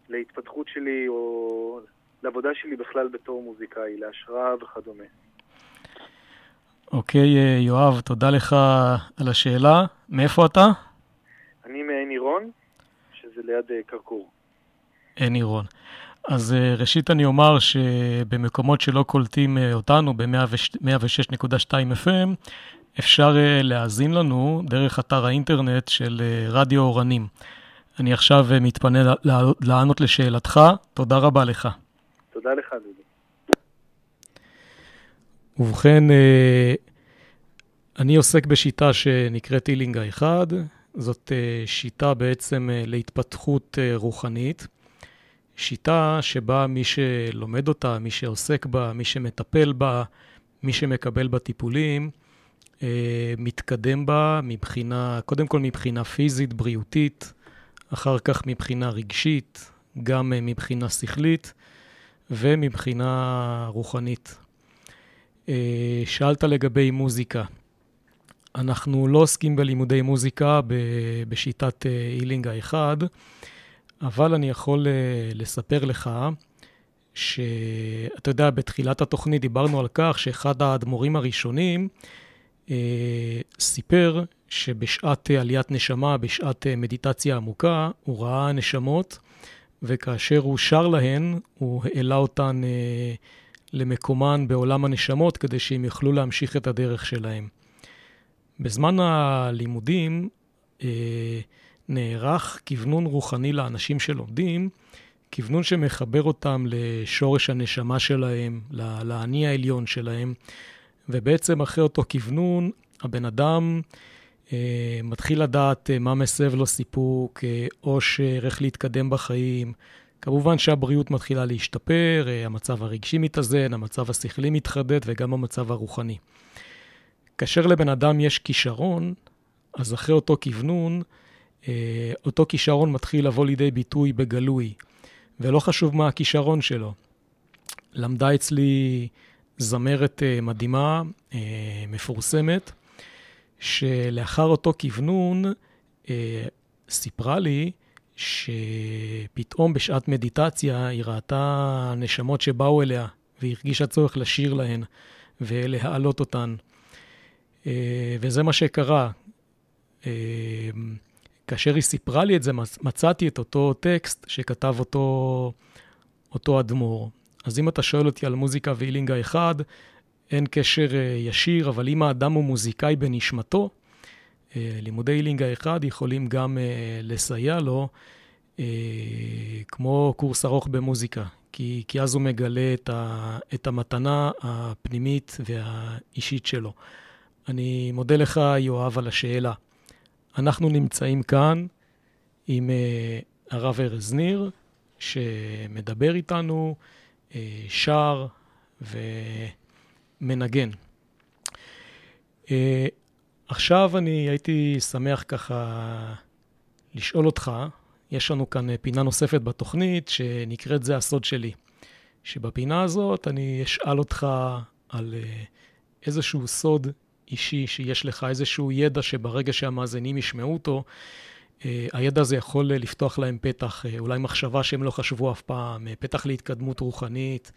להתפתחות שלי או לעבודה שלי בכלל בתור מוזיקאי, להשראה וכדומה. אוקיי, אה, יואב, תודה לך על השאלה. מאיפה אתה? אני מעין עירון, שזה ליד אה, כרכור. עין עירון. אז אה, ראשית אני אומר שבמקומות שלא קולטים אה, אותנו ב-106.2 FM, אפשר אה, להאזין לנו דרך אתר האינטרנט של אה, רדיו אורנים. אני עכשיו אה, מתפנה לענות- לענות לשאלתך, תודה רבה לך. תודה לך, דודו. ובכן, אה, אני עוסק בשיטה שנקראת הילינג האחד. זאת אה, שיטה בעצם אה, להתפתחות רוחנית. שיטה שבה מי שלומד אותה, מי שעוסק בה, מי שמטפל בה, מי שמקבל בה טיפולים, מתקדם בה מבחינה, קודם כל מבחינה פיזית, בריאותית, אחר כך מבחינה רגשית, גם מבחינה שכלית ומבחינה רוחנית. שאלת לגבי מוזיקה. אנחנו לא עוסקים בלימודי מוזיקה בשיטת הילינג האחד, אבל אני יכול אה, לספר לך שאתה יודע, בתחילת התוכנית דיברנו על כך שאחד האדמו"רים הראשונים אה, סיפר שבשעת עליית נשמה, בשעת אה, מדיטציה עמוקה, הוא ראה נשמות, וכאשר הוא שר להן, הוא העלה אותן אה, למקומן בעולם הנשמות, כדי שהם יוכלו להמשיך את הדרך שלהם. בזמן הלימודים אה, נערך כוונון רוחני לאנשים שלומדים, כוונון שמחבר אותם לשורש הנשמה שלהם, לאני העליון שלהם, ובעצם אחרי אותו כוונון, הבן אדם אה, מתחיל לדעת אה, מה מסב לו סיפוק, אה, אושר, איך להתקדם בחיים. כמובן שהבריאות מתחילה להשתפר, אה, המצב הרגשי מתאזן, המצב השכלי מתחדד וגם המצב הרוחני. כאשר לבן אדם יש כישרון, אז אחרי אותו כוונון, אה, אותו כישרון מתחיל לבוא לידי ביטוי בגלוי, ולא חשוב מה הכישרון שלו. למדה אצלי זמרת אה, מדהימה, מפורסמת, שלאחר אותו כוונון סיפרה לי שפתאום בשעת מדיטציה היא ראתה נשמות שבאו אליה, והיא הרגישה צורך לשיר להן ולהעלות אותן. אה, וזה מה שקרה. אה, כאשר היא סיפרה לי את זה, מצאתי את אותו טקסט שכתב אותו, אותו אדמו"ר. אז אם אתה שואל אותי על מוזיקה והילינג האחד, אין קשר אה, ישיר, אבל אם האדם הוא מוזיקאי בנשמתו, לימודי הילינג האחד יכולים גם לסייע לו, כמו קורס ארוך במוזיקה, כי, כי אז הוא מגלה את, ה, את המתנה הפנימית והאישית שלו. אני מודה לך, יואב, על השאלה. אנחנו נמצאים כאן עם הרב ארז ניר, שמדבר איתנו, שר ומנגן. עכשיו אני הייתי שמח ככה לשאול אותך, יש לנו כאן פינה נוספת בתוכנית שנקראת זה הסוד שלי. שבפינה הזאת אני אשאל אותך על איזשהו סוד אישי, שיש לך איזשהו ידע שברגע שהמאזינים ישמעו אותו, אה, הידע הזה יכול לפתוח להם פתח, אה, אולי מחשבה שהם לא חשבו אף פעם, אה, פתח להתקדמות רוחנית,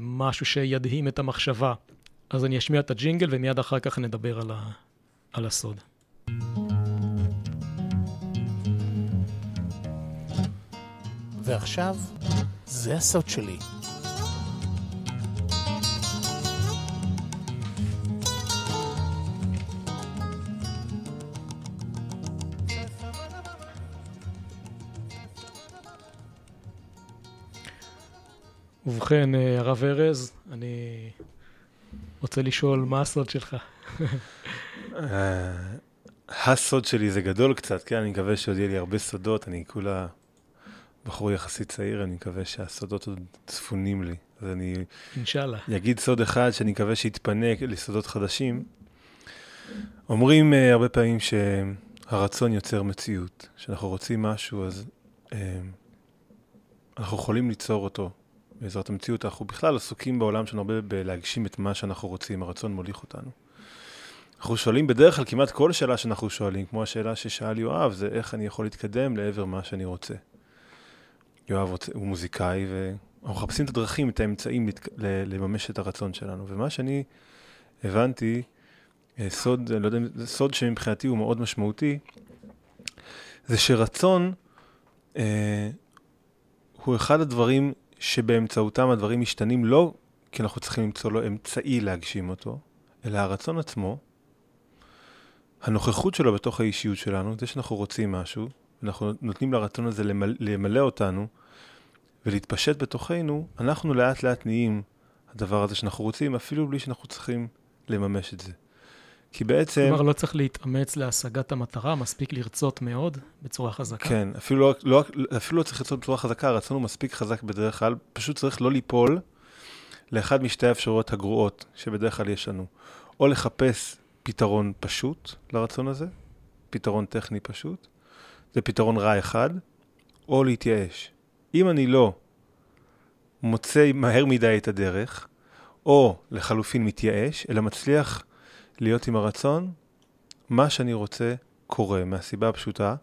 משהו שידהים את המחשבה. אז אני אשמיע את הג'ינגל ומיד אחר כך נדבר על, ה... על הסוד. ועכשיו, זה הסוד שלי. ובכן, אה, הרב ארז, אני רוצה לשאול, מה הסוד שלך? אה, הסוד שלי זה גדול קצת, כן? אני מקווה שעוד יהיה לי הרבה סודות, אני כולה בחור יחסית צעיר, אני מקווה שהסודות עוד צפונים לי. אז אני... אינשאללה. אגיד סוד אחד שאני מקווה שיתפנה לסודות חדשים. אומרים uh, הרבה פעמים שהרצון יוצר מציאות. כשאנחנו רוצים משהו, אז uh, אנחנו יכולים ליצור אותו. בעזרת המציאות, אנחנו בכלל עסוקים בעולם שלנו הרבה בלהגשים את מה שאנחנו רוצים, הרצון מוליך אותנו. אנחנו שואלים בדרך כלל כמעט כל שאלה שאנחנו שואלים, כמו השאלה ששאל יואב, זה איך אני יכול להתקדם לעבר מה שאני רוצה. יואב רוצה, הוא מוזיקאי, ואנחנו מחפשים את הדרכים, את האמצעים לממש את הרצון שלנו. ומה שאני הבנתי, אה, סוד, לא יודע, סוד שמבחינתי הוא מאוד משמעותי, זה שרצון אה, הוא אחד הדברים שבאמצעותם הדברים משתנים לא כי אנחנו צריכים למצוא לו אמצעי להגשים אותו, אלא הרצון עצמו, הנוכחות שלו בתוך האישיות שלנו, זה שאנחנו רוצים משהו, אנחנו נותנים לרצון הזה למלא, למלא אותנו ולהתפשט בתוכנו, אנחנו לאט לאט נהיים הדבר הזה שאנחנו רוצים, אפילו בלי שאנחנו צריכים לממש את זה. כי בעצם... כלומר, לא צריך להתאמץ להשגת המטרה, מספיק לרצות מאוד בצורה חזקה. כן, אפילו לא, לא, אפילו לא צריך לרצות בצורה חזקה, הרצון הוא מספיק חזק בדרך כלל, פשוט צריך לא ליפול לאחד משתי האפשרויות הגרועות שבדרך כלל יש לנו. או לחפש פתרון פשוט לרצון הזה, פתרון טכני פשוט, זה פתרון רע אחד, או להתייאש. אם אני לא מוצא מהר מדי את הדרך, או לחלופין מתייאש, אלא מצליח להיות עם הרצון, מה שאני רוצה קורה, מהסיבה הפשוטה,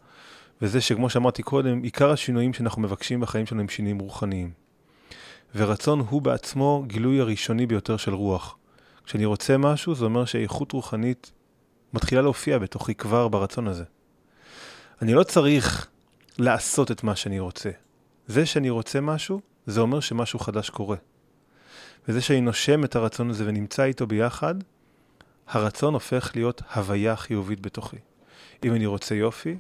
וזה שכמו שאמרתי קודם, עיקר השינויים שאנחנו מבקשים בחיים שלנו הם שינויים רוחניים. ורצון הוא בעצמו גילוי הראשוני ביותר של רוח. כשאני רוצה משהו, זה אומר שאיכות רוחנית מתחילה להופיע בתוכי כבר ברצון הזה. אני לא צריך לעשות את מה שאני רוצה. זה שאני רוצה משהו, זה אומר שמשהו חדש קורה. וזה שאני נושם את הרצון הזה ונמצא איתו ביחד, הרצון הופך להיות הוויה חיובית בתוכי. אם אני רוצה יופי,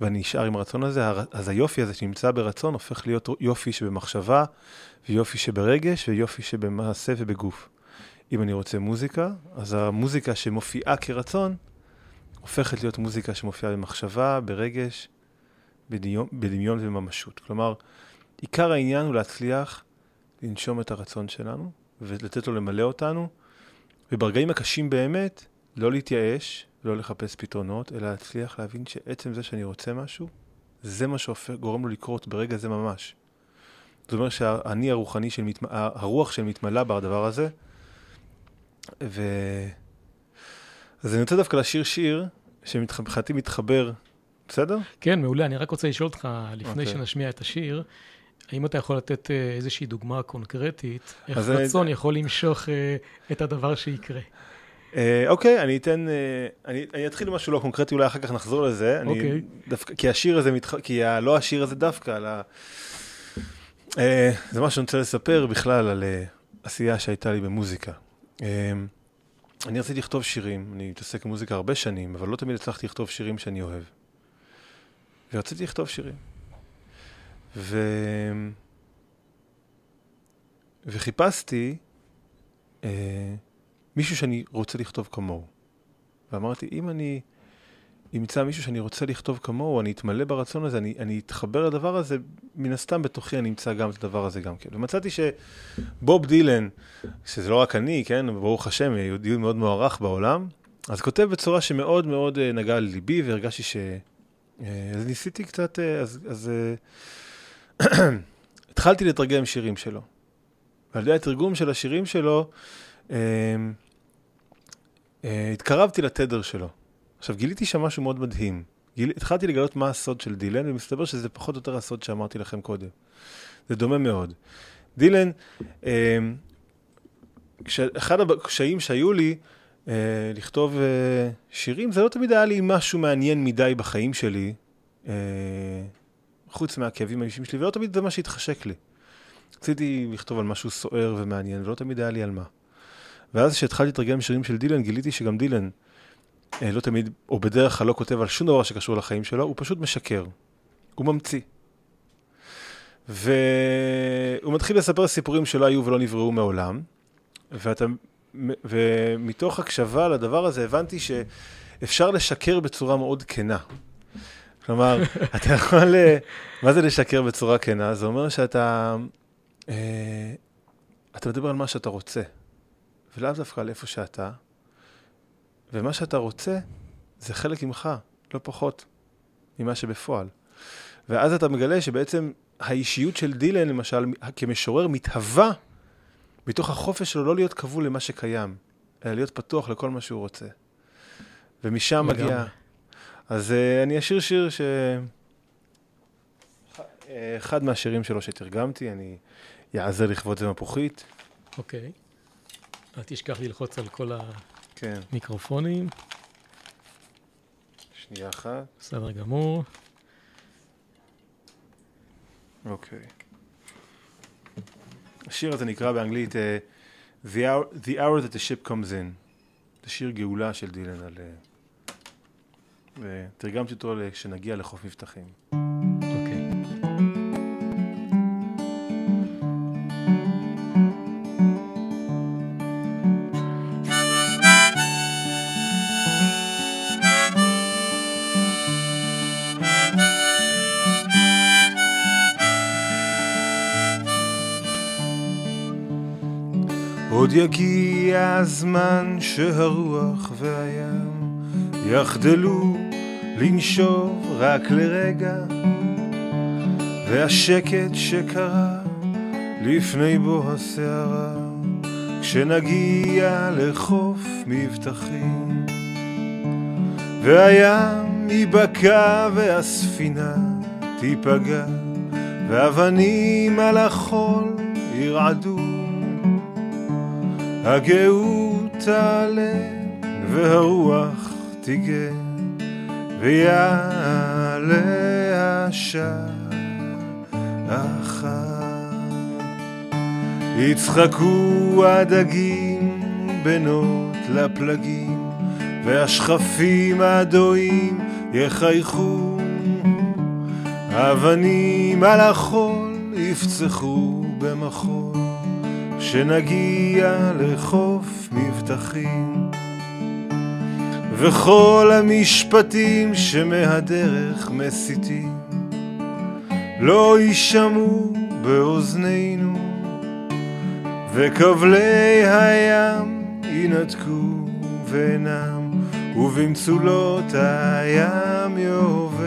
ואני נשאר עם הרצון הזה, אז היופי הזה שנמצא ברצון הופך להיות יופי שבמחשבה, ויופי שברגש, ויופי שבמעשה ובגוף. אם אני רוצה מוזיקה, אז המוזיקה שמופיעה כרצון, הופכת להיות מוזיקה שמופיעה במחשבה, ברגש, בדמיון, בדמיון ובממשות. כלומר, עיקר העניין הוא להצליח לנשום את הרצון שלנו, ולתת לו למלא אותנו, וברגעים הקשים באמת, לא להתייאש, לא לחפש פתרונות, אלא להצליח להבין שעצם זה שאני רוצה משהו, זה מה שגורם לו לקרות ברגע זה ממש. זאת אומרת שהאני הרוחני, של מת... הרוח שמתמלא בדבר הזה, ו... אז אני רוצה דווקא לשיר שיר שמבחינתי מתחבר, בסדר? כן, מעולה. אני רק רוצה לשאול אותך, לפני okay. אוקיי. שנשמיע את השיר, האם אתה יכול לתת אה, איזושהי דוגמה קונקרטית, איך אז רצון אני- יכול למשוך אה, את הדבר שיקרה? אה, אוקיי, אני אתן, אה, אני, אני אתחיל עם משהו לא קונקרטי, אולי אחר כך נחזור לזה. אני אוקיי. דווקא, כי השיר הזה, מתח... כי ה... לא השיר הזה דווקא, אלא... אה, זה מה שאני רוצה לספר בכלל על אה, עשייה שהייתה לי במוזיקה. אה, אני רציתי לכתוב שירים, אני מתעסק עם מוזיקה הרבה שנים, אבל לא תמיד הצלחתי לכתוב שירים שאני אוהב. ורציתי לכתוב שירים. ו... וחיפשתי אה, מישהו שאני רוצה לכתוב כמוהו. ואמרתי, אם אני אמצא מישהו שאני רוצה לכתוב כמוהו, אני אתמלא ברצון הזה, אני, אני אתחבר לדבר הזה, מן הסתם בתוכי אני אמצא גם את הדבר הזה גם כן. ומצאתי שבוב דילן, שזה לא רק אני, כן, ברוך השם, יהודי מאוד מוערך בעולם, אז כותב בצורה שמאוד מאוד אה, נגעה לליבי, והרגשתי ש... אה, אז ניסיתי קצת, אה, אז... אז התחלתי לתרגם שירים שלו. ועל ידי התרגום של השירים שלו, אה, אה, התקרבתי לתדר שלו. עכשיו, גיליתי שם משהו מאוד מדהים. גיל... התחלתי לגלות מה הסוד של דילן, ומסתבר שזה פחות או יותר הסוד שאמרתי לכם קודם. זה דומה מאוד. דילן, אה, כש... אחד הקשיים שהיו לי אה, לכתוב אה, שירים, זה לא תמיד היה לי משהו מעניין מדי בחיים שלי, אה, חוץ מהכאבים האישיים שלי, ולא תמיד זה מה שהתחשק לי. רציתי לכתוב על משהו סוער ומעניין, ולא תמיד היה לי על מה. ואז כשהתחלתי לתרגם שירים של דילן, גיליתי שגם דילן אה, לא תמיד, או בדרך כלל לא כותב על שום דבר שקשור לחיים שלו, הוא פשוט משקר. הוא ממציא. והוא מתחיל לספר סיפורים שלא היו ולא נבראו מעולם, ואתה, ומתוך הקשבה לדבר הזה הבנתי שאפשר לשקר בצורה מאוד כנה. כלומר, [laughs] אתה יכול, אה, מה זה לשקר בצורה כנה? זה אומר שאתה, אה, אתה מדבר על מה שאתה רוצה, ולאו דווקא על איפה שאתה, ומה שאתה רוצה זה חלק ממך, לא פחות ממה שבפועל. ואז אתה מגלה שבעצם האישיות של דילן, למשל, כמשורר, מתהווה מתוך החופש שלו לא להיות כבול למה שקיים, אלא להיות פתוח לכל מה שהוא רוצה. ומשם. מגיע... אז uh, אני אשיר שיר ש... אה, אחד מהשירים שלו שתרגמתי, אני אעזר לכבוד זה מפוחית. אוקיי. אל תשכח ללחוץ על כל כן. המיקרופונים. שנייה אחת. בסדר גמור. אוקיי. השיר הזה נקרא באנגלית The, hour, The Hour That the Ship Comes In. זה שיר גאולה של דילן על... ותרגמתי אותו כשנגיע לחוף מבטחים. אוקיי. עוד יגיע הזמן שהרוח והים יחדלו לנשוב רק לרגע, והשקט שקרה לפני בוא הסערה, כשנגיע לחוף מבטחים, והים ייבקע והספינה תיפגע, ואבנים על החול ירעדו. הגאות תעלה והרוח תיגה ויעלה השחר. יצחקו הדגים בנות לפלגים והשכפים הדועים יחייכו אבנים על החול יפצחו במחול כשנגיע לחוף מבטחים וכל המשפטים שמהדרך מסיתים לא יישמעו באוזנינו וכבלי הים ינתקו ואינם ובמצולות הים יאבדו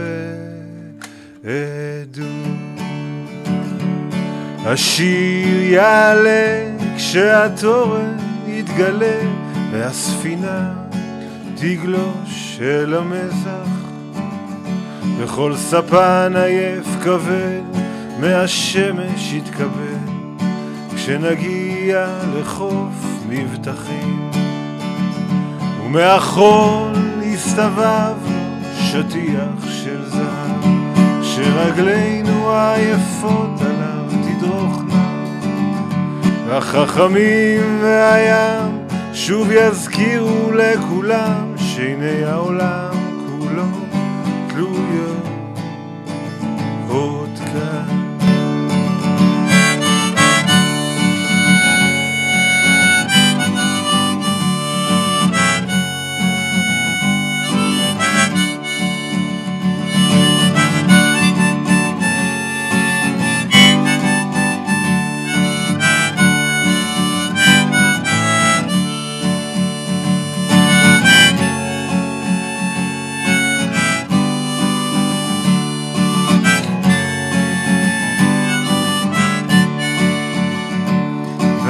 השיר יעלה כשהתורן יתגלה והספינה תגלוש אל המזח וכל ספן עייף כבד מהשמש יתכבד כשנגיע לחוף מבטחים. ומהחול יסתובב שטיח של זהב שרגלינו העייפות עליו תדרוכנה. והחכמים והים שוב יזכירו לכולם שעיני העולם כולו תלויות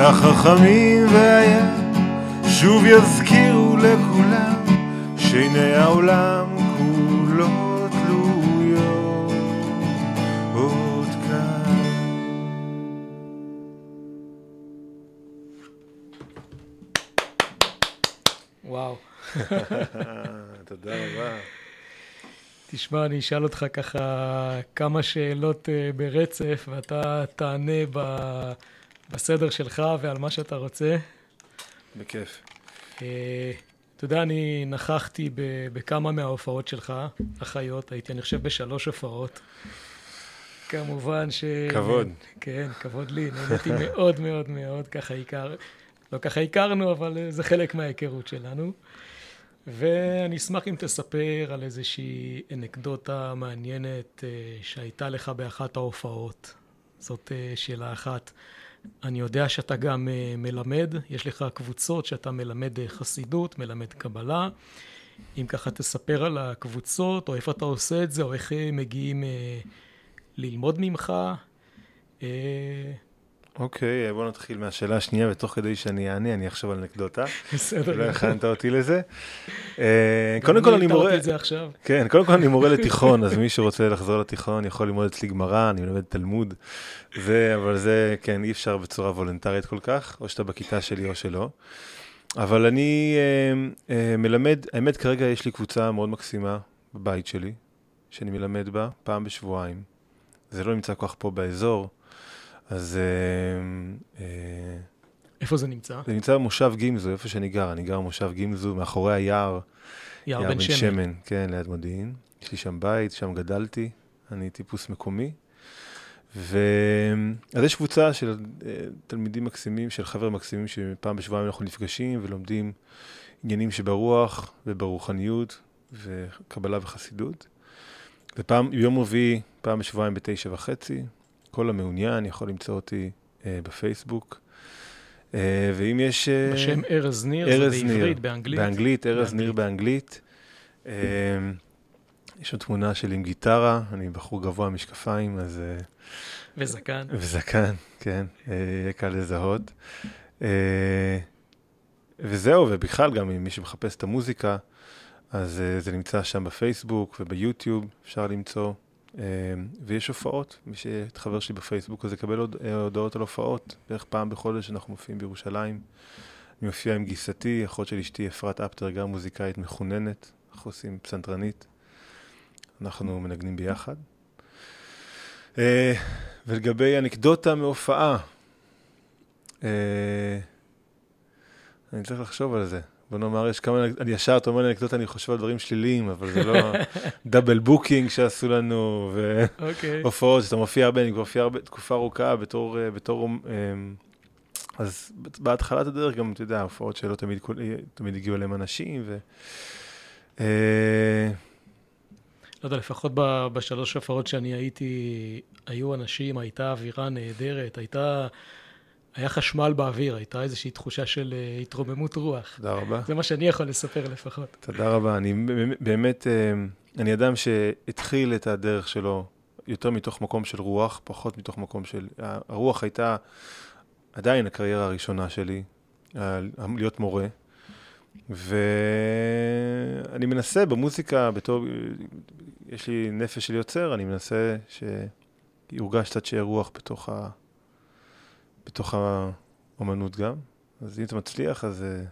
והחכמים והים שוב יזכירו לכולם שעיני העולם כולו תלויות עוד כאן. וואו. [laughs] תודה רבה. תשמע, אני אשאל אותך ככה כמה שאלות אה, ברצף, ואתה תענה ב... בסדר שלך ועל מה שאתה רוצה. בכיף. אה, אתה יודע, אני נכחתי בכמה מההופעות שלך, החיות, הייתי, אני חושב, בשלוש הופעות. כמובן ש... כבוד. כן, כבוד לי, נהניתי מאוד מאוד מאוד, ככה הכר... לא ככה הכרנו, אבל אה, זה חלק מההיכרות שלנו. ואני אשמח אם תספר על איזושהי אנקדוטה מעניינת אה, שהייתה לך באחת ההופעות. זאת שאלה אחת. אני יודע שאתה גם אה, מלמד, יש לך קבוצות שאתה מלמד אה, חסידות, מלמד קבלה. אם ככה תספר על הקבוצות, או איפה אתה עושה את זה, או איך אה, מגיעים ללמוד ממך. אוקיי, בוא נתחיל מהשאלה השנייה, ותוך כדי שאני אענה, אני אחשוב על אנקדוטה. בסדר. לא הכנת אותי לזה. אה, קודם כל אני מורה... התרתי את זה עכשיו. כן, קודם כל אני מורה [laughs] לתיכון, אז מי שרוצה לחזור לתיכון יכול ללמוד אצלי גמרא, אני מלמד תלמוד. זה, אבל זה, כן, אי אפשר בצורה וולונטרית כל כך, או שאתה בכיתה שלי או שלא. אבל אני אה, אה, מלמד, האמת כרגע יש לי קבוצה מאוד מקסימה בבית שלי, שאני מלמד בה פעם בשבועיים. זה לא נמצא כל כך פה באזור, אז אה, אה, איפה זה נמצא? זה נמצא במושב גימזו, איפה שאני גר, אני גר במושב גימזו, מאחורי היער. יער בן שמן. שמן, כן, ליד מודיעין. יש לי שם בית, שם גדלתי, אני טיפוס מקומי. ו... אז יש קבוצה של אה, תלמידים מקסימים, של חבר'ה מקסימים, שפעם בשבועיים אנחנו נפגשים ולומדים עניינים שברוח וברוחניות וקבלה וחסידות. ופעם, ביום רביעי, פעם בשבועיים בתשע וחצי, כל המעוניין יכול למצוא אותי אה, בפייסבוק. אה, ואם יש... אה, בשם ארז ניר, זה ארז ניר. בעברית, באנגלית. באנגלית, ארז. ניר באנגלית. אה, יש שם תמונה שלי עם גיטרה, אני בחור גבוה משקפיים, אז... אה, וזקן. וזקן, כן, אה, יהיה קל לזהות. אה, וזהו, ובכלל, גם אם מי שמחפש את המוזיקה, אז זה נמצא שם בפייסבוק וביוטיוב, אפשר למצוא. אה, ויש הופעות, מי שחבר שלי בפייסבוק, אז יקבל הוד- אה, הודעות על הופעות. בערך פעם בחודש אנחנו מופיעים בירושלים. אני מופיע עם גיסתי, אחות של אשתי אפרת אפטר, גם מוזיקאית מחוננת, אנחנו עושים פסנתרנית. אנחנו מנגנים ביחד. אה, ולגבי אנקדוטה מהופעה, אה, אני צריך לחשוב על זה. בוא נאמר, יש כמה, אני ישר, אתה אומר לי אנקדוטה, אני חושב על דברים שליליים, אבל זה לא [laughs] double booking שעשו לנו, אוקיי. והופעות, שאתה מופיע הרבה, אני כבר מופיע הרבה, תקופה ארוכה בתור, אה, בתור, אה, אז בהתחלת הדרך גם, אתה יודע, הופעות שלא תמיד, תמיד הגיעו אליהם אנשים, ו... אה, לא יודע, לפחות ב- בשלוש הופעות שאני הייתי, היו אנשים, הייתה אווירה נהדרת, הייתה... היה חשמל באוויר, הייתה איזושהי תחושה של אה, התרוממות רוח. תודה רבה. זה מה שאני יכול לספר לפחות. תודה רבה. אני באמת, אה, אני אדם שהתחיל את הדרך שלו יותר מתוך מקום של רוח, פחות מתוך מקום של... הרוח הייתה עדיין הקריירה הראשונה שלי, להיות מורה. ואני מנסה במוזיקה, בתור, יש לי נפש של יוצר, אני מנסה שיורגש קצת שיהיה רוח בתוך, ה, בתוך האומנות גם. אז אם אתה מצליח, אז, אה,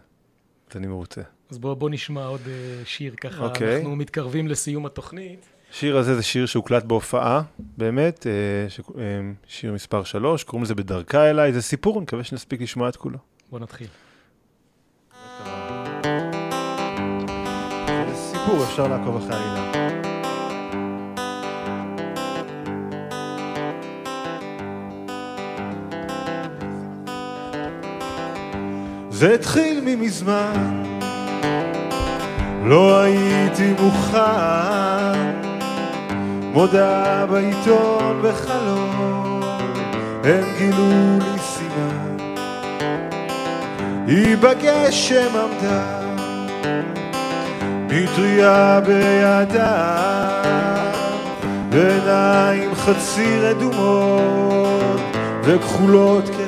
אז אני מרוצה. אז בוא, בוא נשמע עוד אה, שיר ככה, אוקיי. אנחנו מתקרבים לסיום התוכנית. השיר הזה זה שיר שהוקלט בהופעה, באמת, אה, שיר מספר 3, קוראים לזה בדרכה אליי, זה סיפור, אני מקווה שנספיק לשמוע את כולו. בוא נתחיל. זה סיפור, אפשר לעקוב אחרי העלילה. זה התחיל ממזמן, לא הייתי מוכן, מודעה בעיתון וחלום, הם גילו לי סימן, היא בגשם עמדה, מטריה בידה, בעיניים חצי רדומות וכחולות כחידה.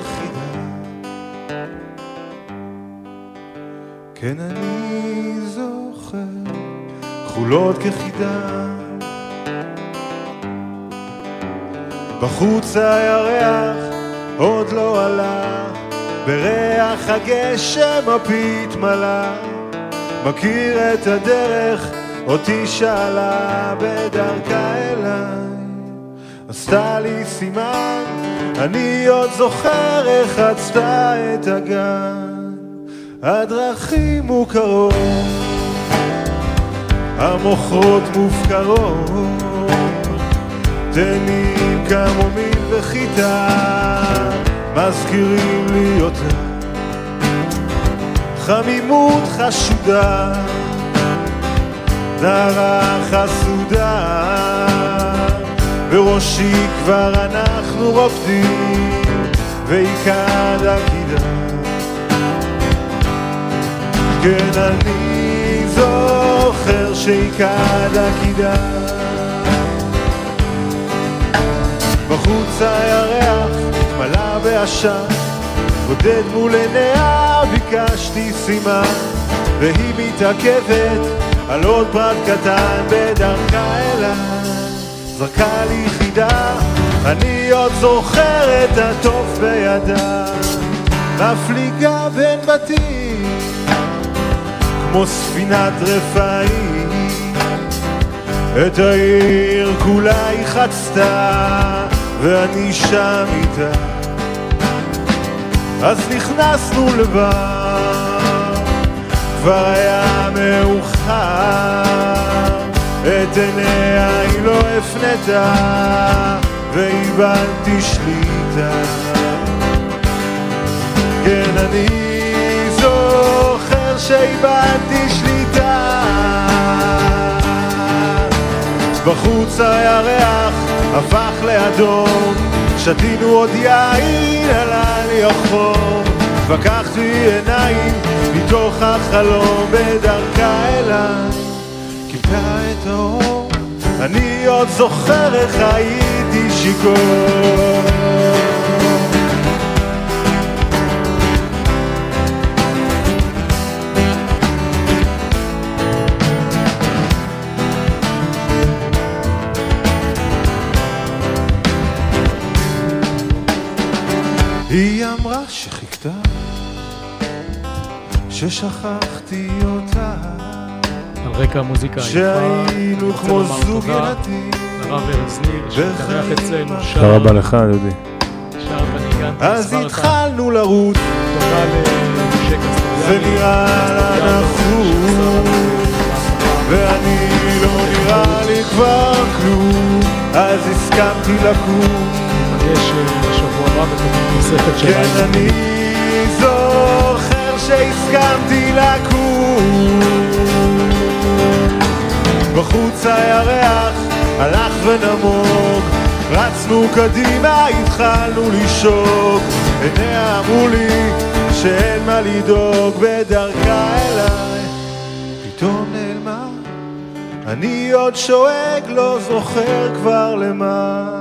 כן אני זוכר, כחולות כחידה. בחוץ הירח עוד לא עלה, בריח הגשם הפית מלא. מכיר את הדרך, אותי שאלה בדרכה אליי. עשתה לי סימן, אני עוד זוכר איך חצתה את הגן. הדרכים מוכרות, המוכרות מופקרות, תנים כמומים וחיטה, מזכירים לי אותה. חמימות חשודה, נערה חסודה, בראשי כבר אנחנו רוקדים, ועיקד הקידה. כן, אני זוכר שעיקד הקידה. בחוץ הירח התמלא בעשן, בודד מול עיניה ביקשתי סימן, והיא מתעכבת על עוד פרט קטן בדרכה אליי. זרקה לי חידה, אני עוד זוכר את התוף בידה, מפליגה בין בתים, כמו ספינת רפאים. את העיר כולה היא חצתה, ואני שם איתה. אז נכנסנו לבר, כבר היה מאוחר, את עיניה היא לא הפנתה, ואיבדתי שליטה. כן, אני שאיבדתי שליטה. בחוץ הירח הפך לאדום, שתינו עוד יין, עלה לי החור, פקחתי עיניים מתוך החלום בדרכה אליי. כיבתה את האור אני עוד זוכר איך הייתי שיכור היא אמרה שחיכתה ששכחתי אותה על רקע המוזיקה. שהיינו כמו זוג תודה ילדים לרב ארז ניר, שהתארח אצלנו, תודה רבה לך, דודי. שר אז. התחלנו לרוץ תודה למשה קסטוריאני. ונראה לה נחוץ ואני לא נראה לי כבר כלום אז הסכמתי לקום אה, נוספת כן. אני זוכר שהסכמתי לקום. בחוץ הירח הלך ונמוג. רצנו קדימה התחלנו לשוק עיניה אמרו לי שאין מה לדאוג בדרכה אליי. פתאום נעלמה. אני עוד שואג לא זוכר כבר למה